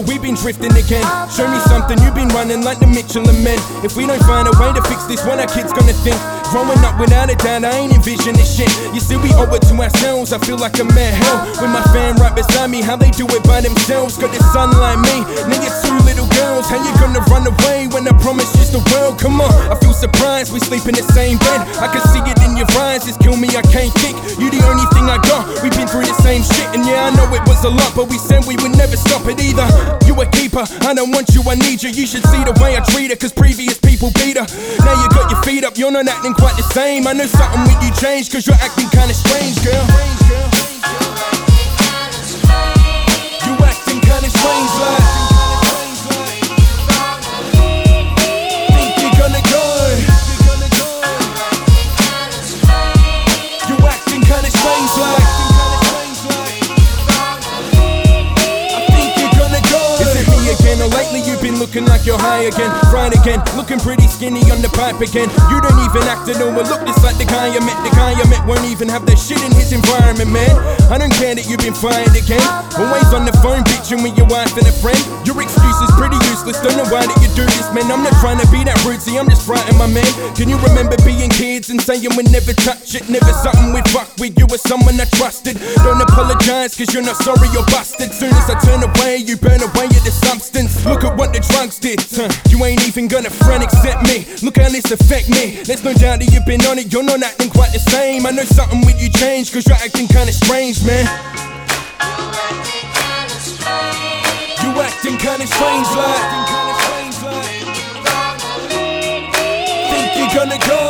again. Show me something, you've been running like the Michelin men. If we don't find a way to fix this, what our kids gonna think? Growing up without a dad, I ain't envision this shit. You see, we owe it to ourselves. I feel like I'm at hell with my fam right beside me. How they do it by themselves. Got this son like me, you're two little girls. How you gonna run away when I promise you the world? Come on, I feel surprised we sleep in the same bed. I can see it in your eyes, just kill me, I can't think. You the only thing I got. We've been through the same shit, and yeah, I know it was a lot, but we said we would never stop it either. Keeper, I don't want you, I need you. You should see the way I treat her, cause previous people beat her. Now you got your feet up, you're not acting quite the same. I know something with you changed, cause you're acting kinda strange, girl. Looking like you're high again? Right again, looking pretty skinny on the pipe again. You don't even act to know look just like the guy I met. The guy I met won't even have that shit in his environment, man. I don't care that you've been fired again. Always on the phone, bitching with your wife and a friend. Your excuse is pretty useless, don't know why that you this, man. I'm not trying to be that see, I'm just frightened, my man. Can you remember being kids and saying we never touch it? Never something we'd fuck with. You were someone I trusted. Don't apologize, cause you're not sorry, you're busted. Soon as I turn away, you burn away at the substance. Look at what the drugs did. huh. You ain't even gonna friend accept me. Look how this affect me. There's no doubt that you've been on it, you're not acting quite the same. I know something with you changed, cause you're acting kinda strange, man. You acting kinda strange You actin' kinda strange, like. You're gonna go.